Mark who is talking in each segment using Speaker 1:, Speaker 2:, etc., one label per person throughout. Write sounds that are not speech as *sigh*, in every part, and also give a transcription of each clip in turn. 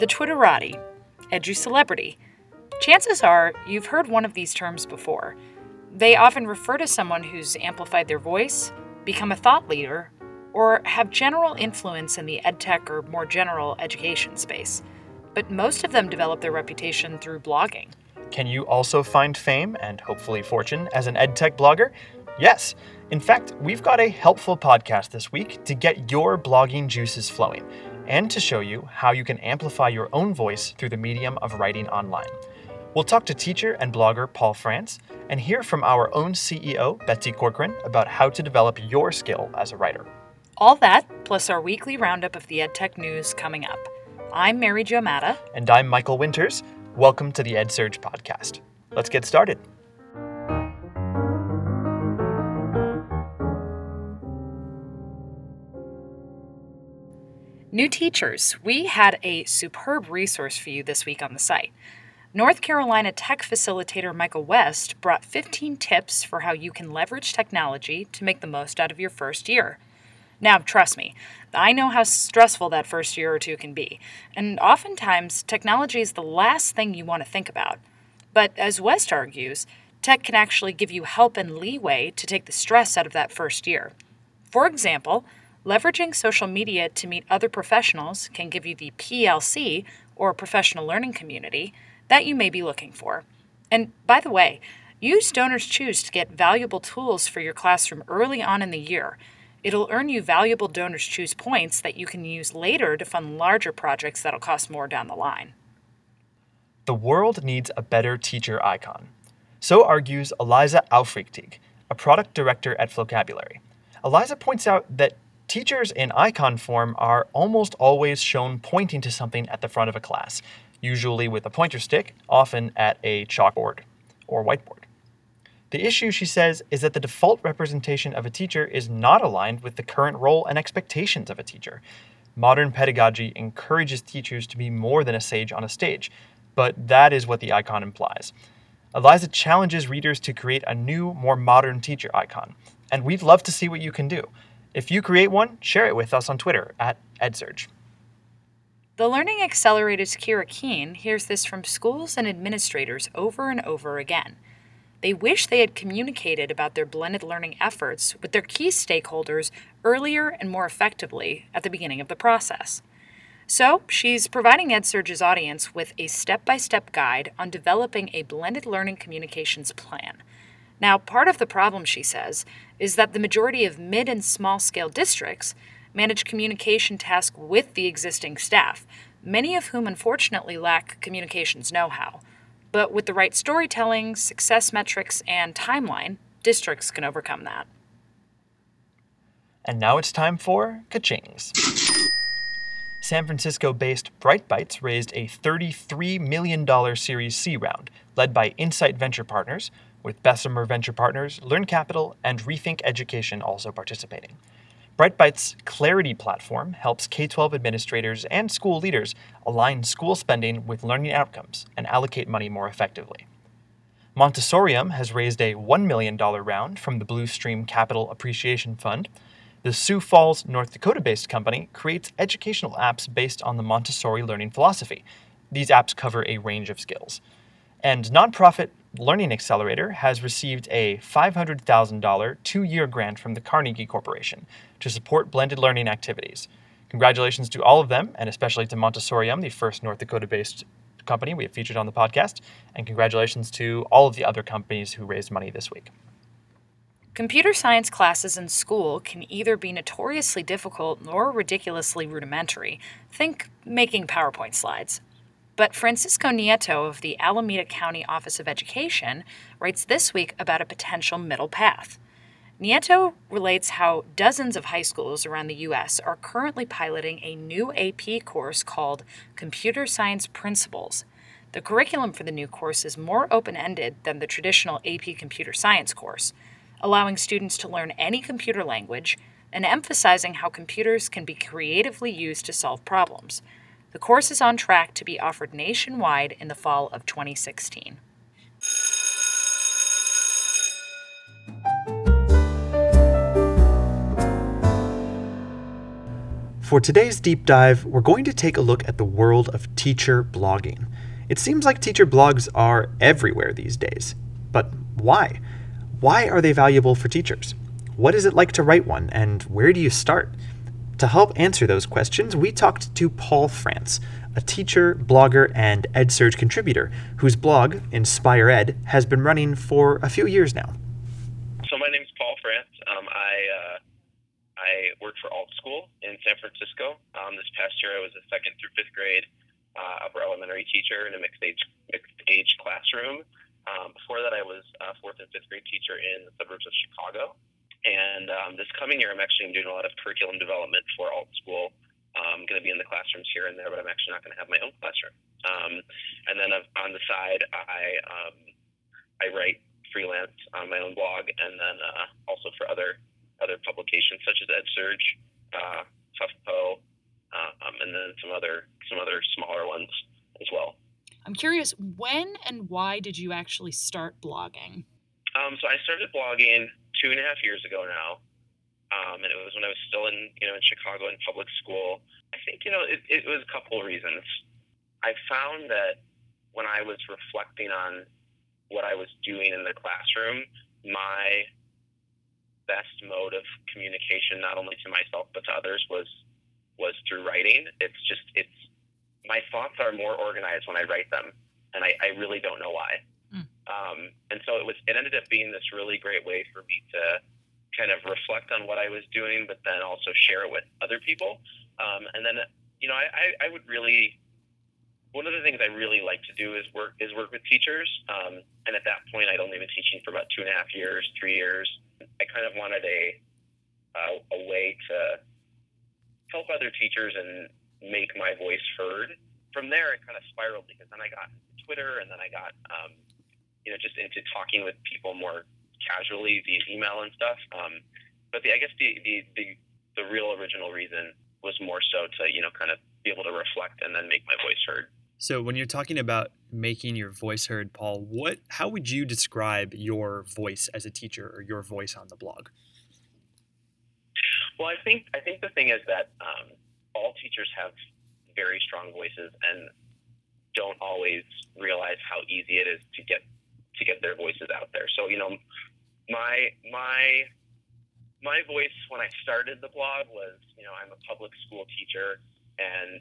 Speaker 1: the Twitterati, edu celebrity. Chances are you've heard one of these terms before. They often refer to someone who's amplified their voice, become a thought leader, or have general influence in the edtech or more general education space. But most of them develop their reputation through blogging.
Speaker 2: Can you also find fame and hopefully fortune as an edtech blogger? Yes. In fact, we've got a helpful podcast this week to get your blogging juices flowing and to show you how you can amplify your own voice through the medium of writing online. We'll talk to teacher and blogger Paul France and hear from our own CEO, Betsy Corcoran, about how to develop your skill as a writer.
Speaker 1: All that, plus our weekly roundup of the EdTech news coming up. I'm Mary Jo Madda.
Speaker 2: And I'm Michael Winters. Welcome to the EdSurge podcast. Let's get started.
Speaker 1: New teachers, we had a superb resource for you this week on the site. North Carolina tech facilitator Michael West brought 15 tips for how you can leverage technology to make the most out of your first year. Now, trust me, I know how stressful that first year or two can be, and oftentimes technology is the last thing you want to think about. But as West argues, tech can actually give you help and leeway to take the stress out of that first year. For example, leveraging social media to meet other professionals can give you the PLC, or professional learning community, that you may be looking for. And by the way, use DonorsChoose to get valuable tools for your classroom early on in the year It'll earn you valuable DonorsChoose points that you can use later to fund larger projects that'll cost more down the line.
Speaker 2: The world needs a better teacher icon. So argues Eliza Aufrichtig, a product director at Vocabulary. Eliza points out that teachers in icon form are almost always shown pointing to something at the front of a class, usually with a pointer stick, often at a chalkboard or whiteboard. The issue, she says, is that the default representation of a teacher is not aligned with the current role and expectations of a teacher. Modern pedagogy encourages teachers to be more than a sage on a stage, but that is what the icon implies. Eliza challenges readers to create a new, more modern teacher icon, and we'd love to see what you can do. If you create one, share it with us on Twitter at EdSurge.
Speaker 1: The Learning Accelerator's Kira Keene hears this from schools and administrators over and over again. They wish they had communicated about their blended learning efforts with their key stakeholders earlier and more effectively at the beginning of the process. So, she's providing EdSurge's audience with a step by step guide on developing a blended learning communications plan. Now, part of the problem, she says, is that the majority of mid and small scale districts manage communication tasks with the existing staff, many of whom unfortunately lack communications know how. But with the right storytelling, success metrics, and timeline, districts can overcome that.
Speaker 2: And now it's time for Kachings. San Francisco based BrightBytes raised a $33 million Series C round, led by Insight Venture Partners, with Bessemer Venture Partners, Learn Capital, and Rethink Education also participating. BrightByte's Clarity platform helps K 12 administrators and school leaders align school spending with learning outcomes and allocate money more effectively. Montessorium has raised a $1 million round from the Blue Stream Capital Appreciation Fund. The Sioux Falls, North Dakota based company creates educational apps based on the Montessori learning philosophy. These apps cover a range of skills. And nonprofit Learning Accelerator has received a $500,000 two year grant from the Carnegie Corporation to support blended learning activities. Congratulations to all of them, and especially to Montessorium, the first North Dakota based company we have featured on the podcast. And congratulations to all of the other companies who raised money this week.
Speaker 1: Computer science classes in school can either be notoriously difficult or ridiculously rudimentary. Think making PowerPoint slides. But Francisco Nieto of the Alameda County Office of Education writes this week about a potential middle path. Nieto relates how dozens of high schools around the U.S. are currently piloting a new AP course called Computer Science Principles. The curriculum for the new course is more open ended than the traditional AP Computer Science course, allowing students to learn any computer language and emphasizing how computers can be creatively used to solve problems. The course is on track to be offered nationwide in the fall of 2016.
Speaker 2: For today's deep dive, we're going to take a look at the world of teacher blogging. It seems like teacher blogs are everywhere these days. But why? Why are they valuable for teachers? What is it like to write one, and where do you start? To help answer those questions, we talked to Paul France, a teacher, blogger, and EdSurge contributor whose blog, Inspire Ed, has been running for a few years now.
Speaker 3: So my name is Paul France. Um, I uh, I work for AltSchool in San Francisco. Um, this past year, I was a second through fifth grade uh, upper elementary teacher in a mixed age mixed age classroom. Um, before that, I was a fourth and fifth grade teacher in the suburbs of Chicago. And um, this coming year, I'm actually doing a lot of curriculum development for AltSchool. I'm going to be in the classrooms here and there, but I'm actually not going to have my own classroom. Um, and then on the side, I um, I write freelance on my own blog, and then uh, also for other other publications such as EdSurge, uh, HuffPo, uh, um, and then some other some other smaller ones as well.
Speaker 1: I'm curious, when and why did you actually start blogging?
Speaker 3: Um, so I started blogging two and a half years ago now, um, and it was when I was still in you know in Chicago in public school. I think you know it, it was a couple of reasons. I found that when I was reflecting on what I was doing in the classroom, my best mode of communication, not only to myself but to others, was was through writing. It's just it's my thoughts are more organized when I write them, and I, I really don't know why. Um, and so it was it ended up being this really great way for me to kind of reflect on what I was doing, but then also share it with other people. Um, and then you know I, I, I would really one of the things I really like to do is work is work with teachers. Um, and at that point, I'd only been teaching for about two and a half years, three years. I kind of wanted a uh, a way to help other teachers and make my voice heard. From there, it kind of spiraled because then I got Twitter, and then I got um, you know just into talking with people more casually via email and stuff. Um, but the, I guess the, the the the real original reason was more so to you know kind of be able to reflect and then make my voice heard.
Speaker 2: So when you're talking about making your voice heard, Paul, what how would you describe your voice as a teacher or your voice on the blog?
Speaker 3: Well, I think I think the thing is that um, all teachers have very strong voices and don't always realize how easy it is to get to get their voices out there. So you know, my my my voice when I started the blog was you know I'm a public school teacher and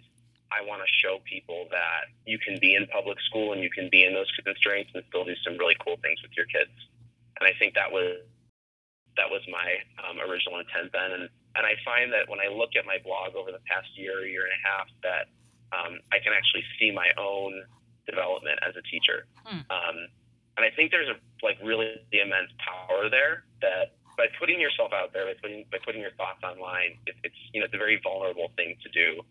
Speaker 3: I want to show people that you can be in public school and you can be in those constraints and still do some really cool things with your kids. And I think that was that was my um, original intent then. And and I find that when I look at my blog over the past year, year and a half, that um, I can actually see my own development as a teacher. Hmm. Um, and I think there's a like really immense power there that by putting yourself out there, by putting by putting your thoughts online, it, it's you know it's a very vulnerable thing to do.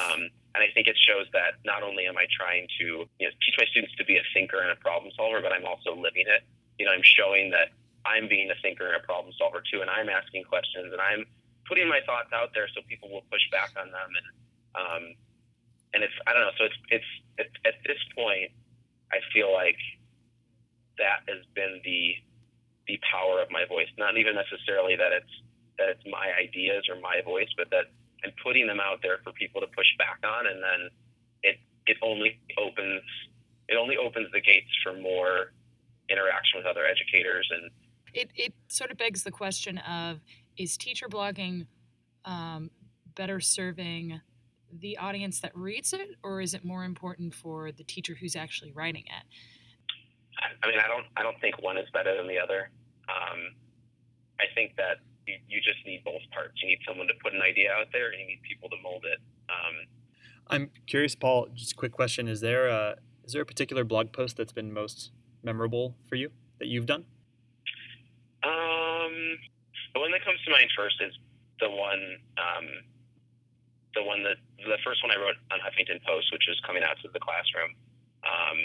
Speaker 3: Um, and I think it shows that not only am I trying to you know, teach my students to be a thinker and a problem solver, but I'm also living it. You know, I'm showing that I'm being a thinker and a problem solver too, and I'm asking questions and I'm putting my thoughts out there so people will push back on them. And um, and it's I don't know. So it's it's, at this point, I feel like that has been the the power of my voice. Not even necessarily that it's that it's my ideas or my voice, but that I'm putting them out there for people to push back on, and then it it only opens it only opens the gates for more interaction with other educators and
Speaker 1: it, it sort of begs the question of is teacher blogging um, better serving the audience that reads it or is it more important for the teacher who's actually writing it
Speaker 3: i mean i don't i don't think one is better than the other um, i think that you, you just need both parts. You need someone to put an idea out there, and you need people to mold it. Um,
Speaker 2: I'm curious, Paul. Just a quick question: Is there a is there a particular blog post that's been most memorable for you that you've done?
Speaker 3: Um, the one that comes to mind first is the one, um, the one that the first one I wrote on Huffington Post, which is coming out to the classroom. Um,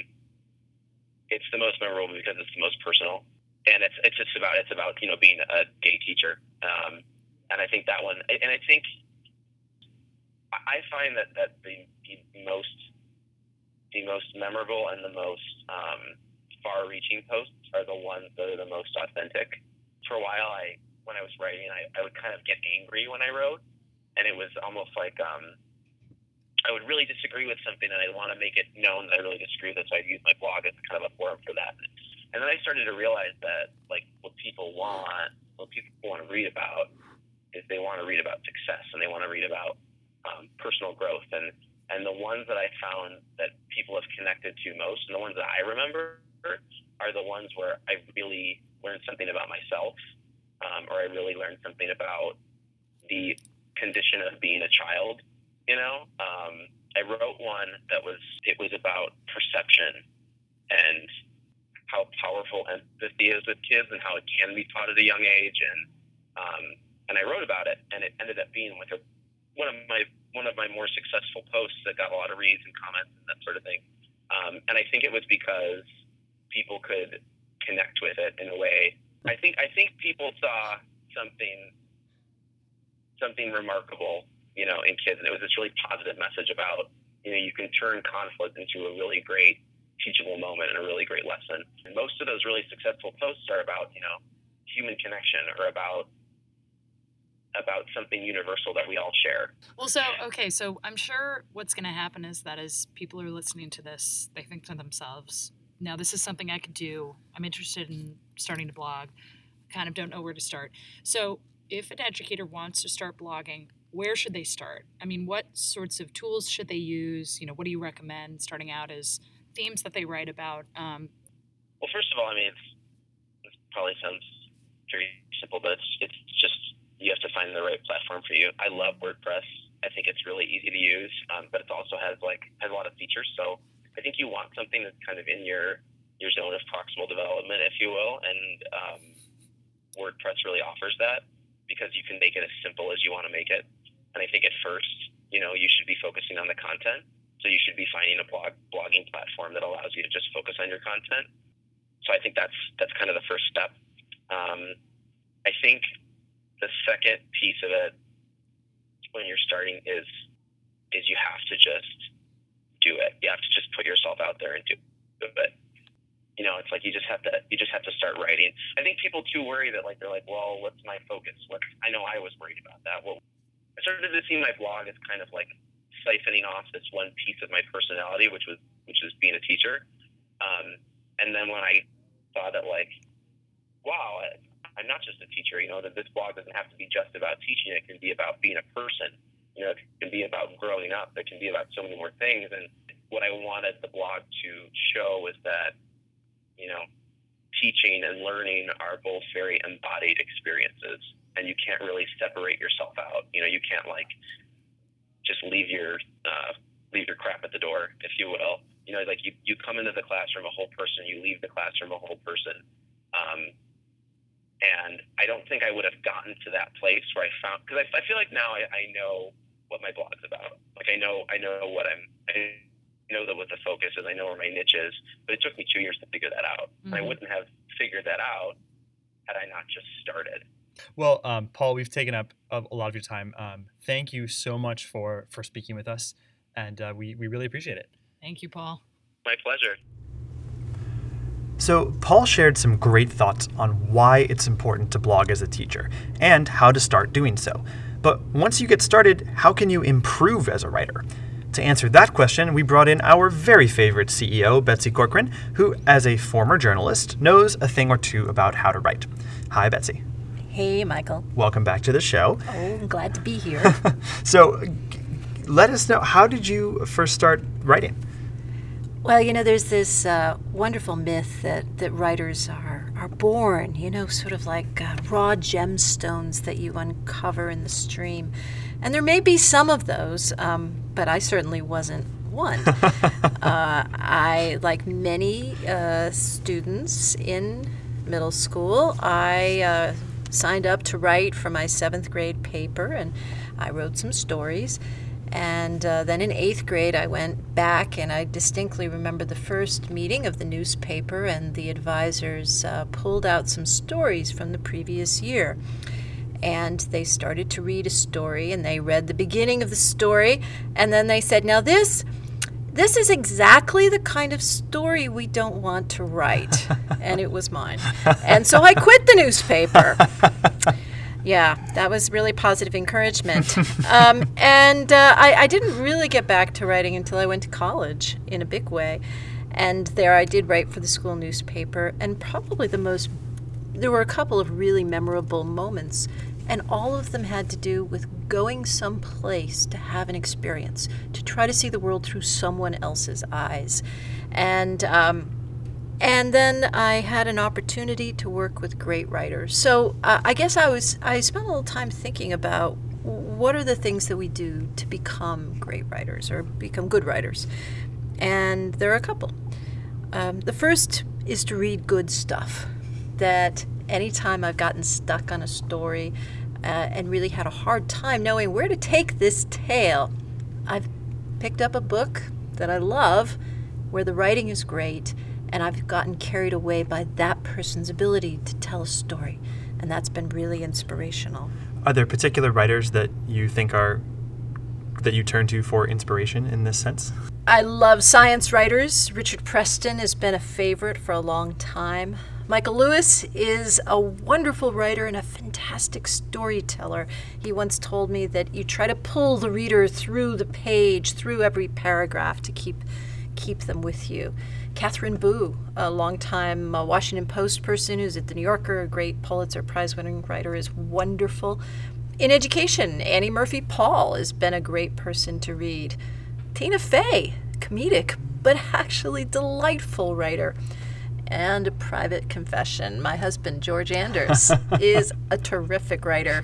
Speaker 3: it's the most memorable because it's the most personal. And it's it's just about it's about you know being a gay teacher, um, and I think that one, and I think I find that that the, the most the most memorable and the most um, far-reaching posts are the ones that are the most authentic. For a while, I when I was writing, I, I would kind of get angry when I wrote, and it was almost like um, I would really disagree with something, and I want to make it known that I really disagree with it. So I'd use my blog as kind of a forum for that. And then I started to realize that like what people want, what people want to read about, is they want to read about success and they want to read about um, personal growth. And and the ones that I found that people have connected to most, and the ones that I remember, are the ones where I really learned something about myself, um, or I really learned something about the condition of being a child you know, um, I wrote one that was it was about perception and how powerful empathy is with kids and how it can be taught at a young age and um, and I wrote about it and it ended up being like a one of my one of my more successful posts that got a lot of reads and comments and that sort of thing. Um, and I think it was because people could connect with it in a way. I think I think people saw something something remarkable you know, in kids. And it was this really positive message about, you know, you can turn conflict into a really great teachable moment and a really great lesson. And most of those really successful posts are about, you know, human connection or about about something universal that we all share.
Speaker 1: Well, so okay, so I'm sure what's going to happen is that as people are listening to this, they think to themselves, "Now this is something I could do. I'm interested in starting to blog. Kind of don't know where to start." So, if an educator wants to start blogging, where should they start? I mean, what sorts of tools should they use? You know, what do you recommend starting out as themes that they write about? Um,
Speaker 3: well, first of all, I mean, it probably sounds very simple, but it's, it's just you have to find the right platform for you. I love WordPress. I think it's really easy to use, um, but it also has like has a lot of features. So I think you want something that's kind of in your your zone of proximal development, if you will, and um, WordPress really offers that because you can make it as simple as you want to make it. And I think at first, you know, you should be focusing on the content. So you should be finding a blog blogging platform that allows you to just focus on your content. So I think that's that's kind of the first step. Um, I think the second piece of it when you're starting is is you have to just do it. You have to just put yourself out there and do it. You know, it's like you just have to you just have to start writing. I think people too worry that like they're like, well, what's my focus? What I know I was worried about that. Well, I started to see my blog as kind of like siphoning off this one piece of my personality, which was which was being a teacher. Um, and then when I saw that, like, wow, I'm not just a teacher. You know that this blog doesn't have to be just about teaching. It can be about being a person. You know, it can be about growing up. It can be about so many more things. And what I wanted the blog to show was that, you know, teaching and learning are both very embodied experiences and you can't really separate yourself out. You know, you can't like just leave your uh, leave your crap at the door, if you will. You know, like you, you come into the classroom a whole person, you leave the classroom a whole person. Um, and I don't think I would have gotten to that place where I found because I, I feel like now I, I know what my blog's about. Like I know I know what I'm. I know that what the focus is. I know where my niche is. But it took me two years to figure that out. Mm-hmm. And I mm-hmm. wouldn't have figured that out had I not just started.
Speaker 2: Well, um, Paul, we've taken up a lot of your time. Um, thank you so much for for speaking with us, and uh, we we really appreciate it.
Speaker 1: Thank you, Paul.
Speaker 3: My pleasure.
Speaker 2: So, Paul shared some great thoughts on why it's important to blog as a teacher and how to start doing so. But once you get started, how can you improve as a writer? To answer that question, we brought in our very favorite CEO, Betsy Corcoran, who, as a former journalist, knows a thing or two about how to write. Hi, Betsy.
Speaker 4: Hey, Michael.
Speaker 2: Welcome back to the show.
Speaker 4: Oh, I'm glad to be here. *laughs*
Speaker 2: so, let us know how did you first start writing?
Speaker 4: Well, you know, there's this uh, wonderful myth that, that writers are, are born, you know, sort of like uh, raw gemstones that you uncover in the stream. And there may be some of those, um, but I certainly wasn't one. *laughs* uh, I, like many uh, students in middle school, I uh, signed up to write for my seventh grade paper, and I wrote some stories. And uh, then in eighth grade, I went back, and I distinctly remember the first meeting of the newspaper, and the advisors uh, pulled out some stories from the previous year. And they started to read a story, and they read the beginning of the story, and then they said, Now, this this is exactly the kind of story we don't want to write. *laughs* and it was mine. And so I quit the newspaper. Yeah, that was really positive encouragement. um, *laughs* and uh, I, I didn't really get back to writing until I went to college in a big way. And there I did write for the school newspaper, and probably the most, there were a couple of really memorable moments, and all of them had to do with going someplace to have an experience, to try to see the world through someone else's eyes. And, um, and then I had an opportunity to work with great writers. So uh, I guess I was I spent a little time thinking about what are the things that we do to become great writers or become good writers, and there are a couple. Um, the first is to read good stuff. That anytime I've gotten stuck on a story uh, and really had a hard time knowing where to take this tale, I've picked up a book that I love, where the writing is great and I've gotten carried away by that person's ability to tell a story. And that's been really inspirational.
Speaker 2: Are there particular writers that you think are that you turn to for inspiration in this sense?
Speaker 4: I love science writers. Richard Preston has been a favorite for a long time. Michael Lewis is a wonderful writer and a fantastic storyteller. He once told me that you try to pull the reader through the page, through every paragraph to keep keep them with you. Katherine Boo, a longtime uh, Washington Post person who's at the New Yorker, a great Pulitzer Prize winning writer, is wonderful. In education, Annie Murphy Paul has been a great person to read. Tina Fey, comedic, but *laughs* actually delightful writer. And a private confession my husband, George Anders, *laughs* is a terrific writer,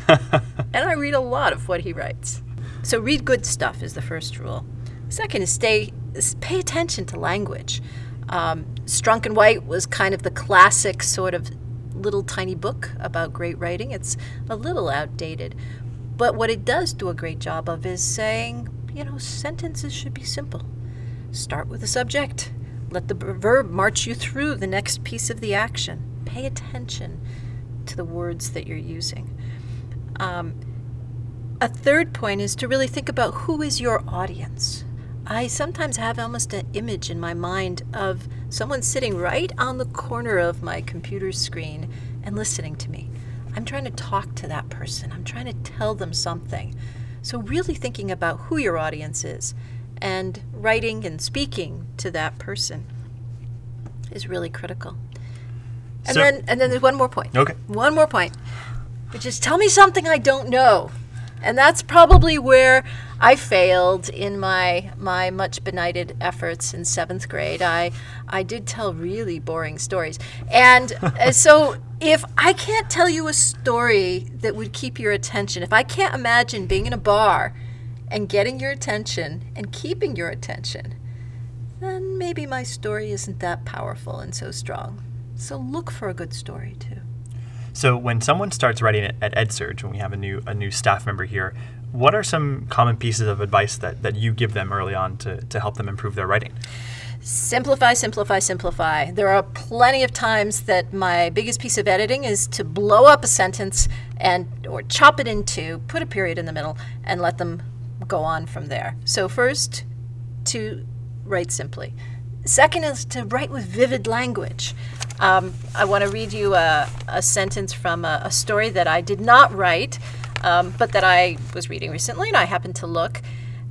Speaker 4: and I read a lot of what he writes. So, read good stuff is the first rule. Second is stay, is pay attention to language. Um, Strunk and White was kind of the classic sort of little tiny book about great writing. It's a little outdated. But what it does do a great job of is saying, you know, sentences should be simple. Start with the subject, let the verb march you through the next piece of the action. Pay attention to the words that you're using. Um, a third point is to really think about who is your audience. I sometimes have almost an image in my mind of someone sitting right on the corner of my computer screen and listening to me. I'm trying to talk to that person, I'm trying to tell them something. So, really thinking about who your audience is and writing and speaking to that person is really critical. And
Speaker 2: So-
Speaker 4: then and then there's one more point.
Speaker 2: Okay.
Speaker 4: One more point. Which is tell me something I don't know. And that's probably where I failed in my my much benighted efforts in seventh grade. I I did tell really boring stories, and *laughs* uh, so if I can't tell you a story that would keep your attention, if I can't imagine being in a bar and getting your attention and keeping your attention, then maybe my story isn't that powerful and so strong. So look for a good story too.
Speaker 2: So when someone starts writing at, EdSurge, when we have a new a new staff member here, what are some common pieces of advice that, that you give them early on to, to help them improve their writing?
Speaker 4: Simplify, simplify, simplify. There are plenty of times that my biggest piece of editing is to blow up a sentence and or chop it in two, put a period in the middle, and let them go on from there. So first, to write simply. Second is to write with vivid language. Um, I want to read you a, a sentence from a, a story that I did not write, um, but that I was reading recently, and I happened to look.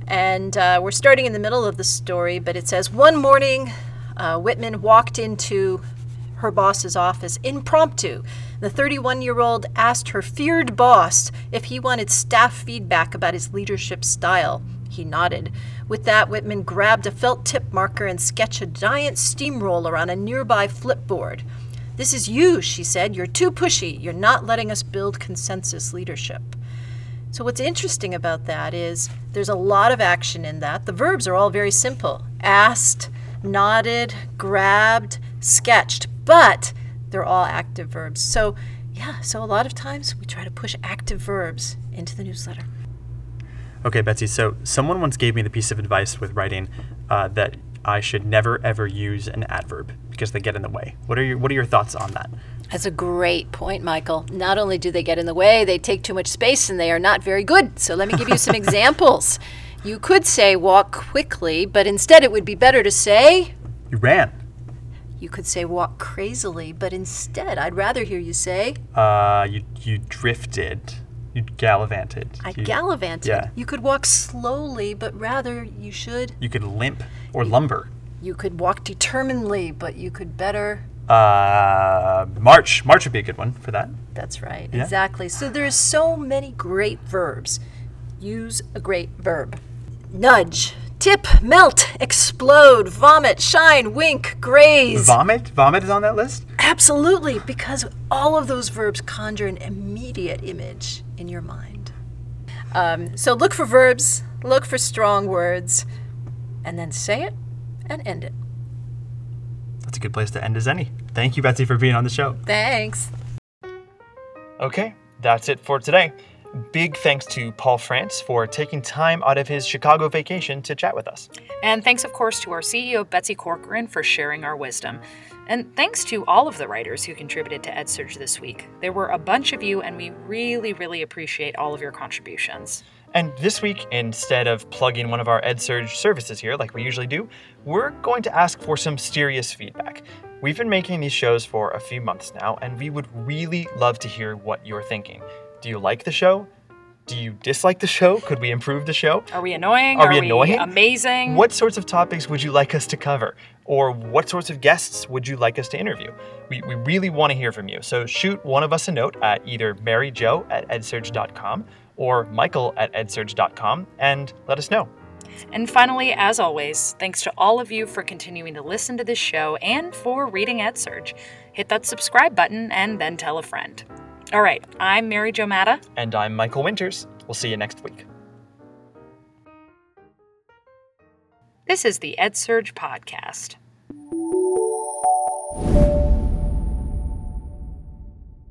Speaker 4: And uh, we're starting in the middle of the story, but it says One morning, uh, Whitman walked into her boss's office impromptu. The 31 year old asked her feared boss if he wanted staff feedback about his leadership style. He nodded. With that, Whitman grabbed a felt tip marker and sketched a giant steamroller on a nearby flipboard. This is you, she said. You're too pushy. You're not letting us build consensus leadership. So, what's interesting about that is there's a lot of action in that. The verbs are all very simple asked, nodded, grabbed, sketched, but they're all active verbs. So, yeah, so a lot of times we try to push active verbs into the newsletter.
Speaker 2: Okay, Betsy. So someone once gave me the piece of advice with writing uh, that I should never ever use an adverb because they get in the way. What are your What are your thoughts on that?
Speaker 4: That's a great point, Michael. Not only do they get in the way, they take too much space and they are not very good. So let me give you some *laughs* examples. You could say walk quickly, but instead it would be better to say
Speaker 2: You ran.
Speaker 4: You could say walk crazily, but instead I'd rather hear you say
Speaker 2: Uh, you you drifted. You gallivanted.
Speaker 4: I
Speaker 2: You-
Speaker 4: gallivanted.
Speaker 2: yeah.
Speaker 4: You could walk slowly, but rather you should.
Speaker 2: You could limp or lumber.
Speaker 4: You could walk determinedly, but you could better.
Speaker 2: Uh, march. March would be a good one for that.
Speaker 4: That's right.
Speaker 2: Yeah.
Speaker 4: Exactly. So there's so many great verbs. Use a great verb. Nudge, tip, melt, explode, vomit, shine, wink, graze.
Speaker 2: Vomit. Vomit is on that list.
Speaker 4: Absolutely, because all of those verbs conjure an immediate image in your mind. Um, so look for verbs, look for strong words, and then say it and end it.
Speaker 2: That's a good place to end as any. Thank you, Betsy, for being on the show.
Speaker 4: Thanks.
Speaker 2: Okay, that's it for today. Big thanks to Paul France for taking time out of his Chicago vacation to chat with us.
Speaker 1: And thanks, of course, to our CEO, Betsy Corcoran, for sharing our wisdom. And thanks to all of the writers who contributed to EdSurge this week. There were a bunch of you, and we really, really appreciate all of your contributions.
Speaker 2: And this week, instead of plugging one of our EdSurge services here like we usually do, we're going to ask for some serious feedback. We've been making these shows for a few months now, and we would really love to hear what you're thinking. Do you like the show? Do you dislike the show? Could we improve the show?
Speaker 1: Are we annoying?
Speaker 2: Are we annoying?
Speaker 1: amazing?
Speaker 2: What sorts of topics would you like us to cover? Or what sorts of guests would you like us to interview? We, we really want to hear from you. So shoot one of us a note at either Mary Jo at edsurge.com or Michael at edsurge.com and let us know.
Speaker 1: And finally, as always, thanks to all of you for continuing to listen to this show and for reading EdSurge. Hit that subscribe button and then tell a friend. All right. I'm Mary Jo Madda.
Speaker 2: And I'm Michael Winters. We'll see you next week.
Speaker 1: This is the EdSurge Podcast.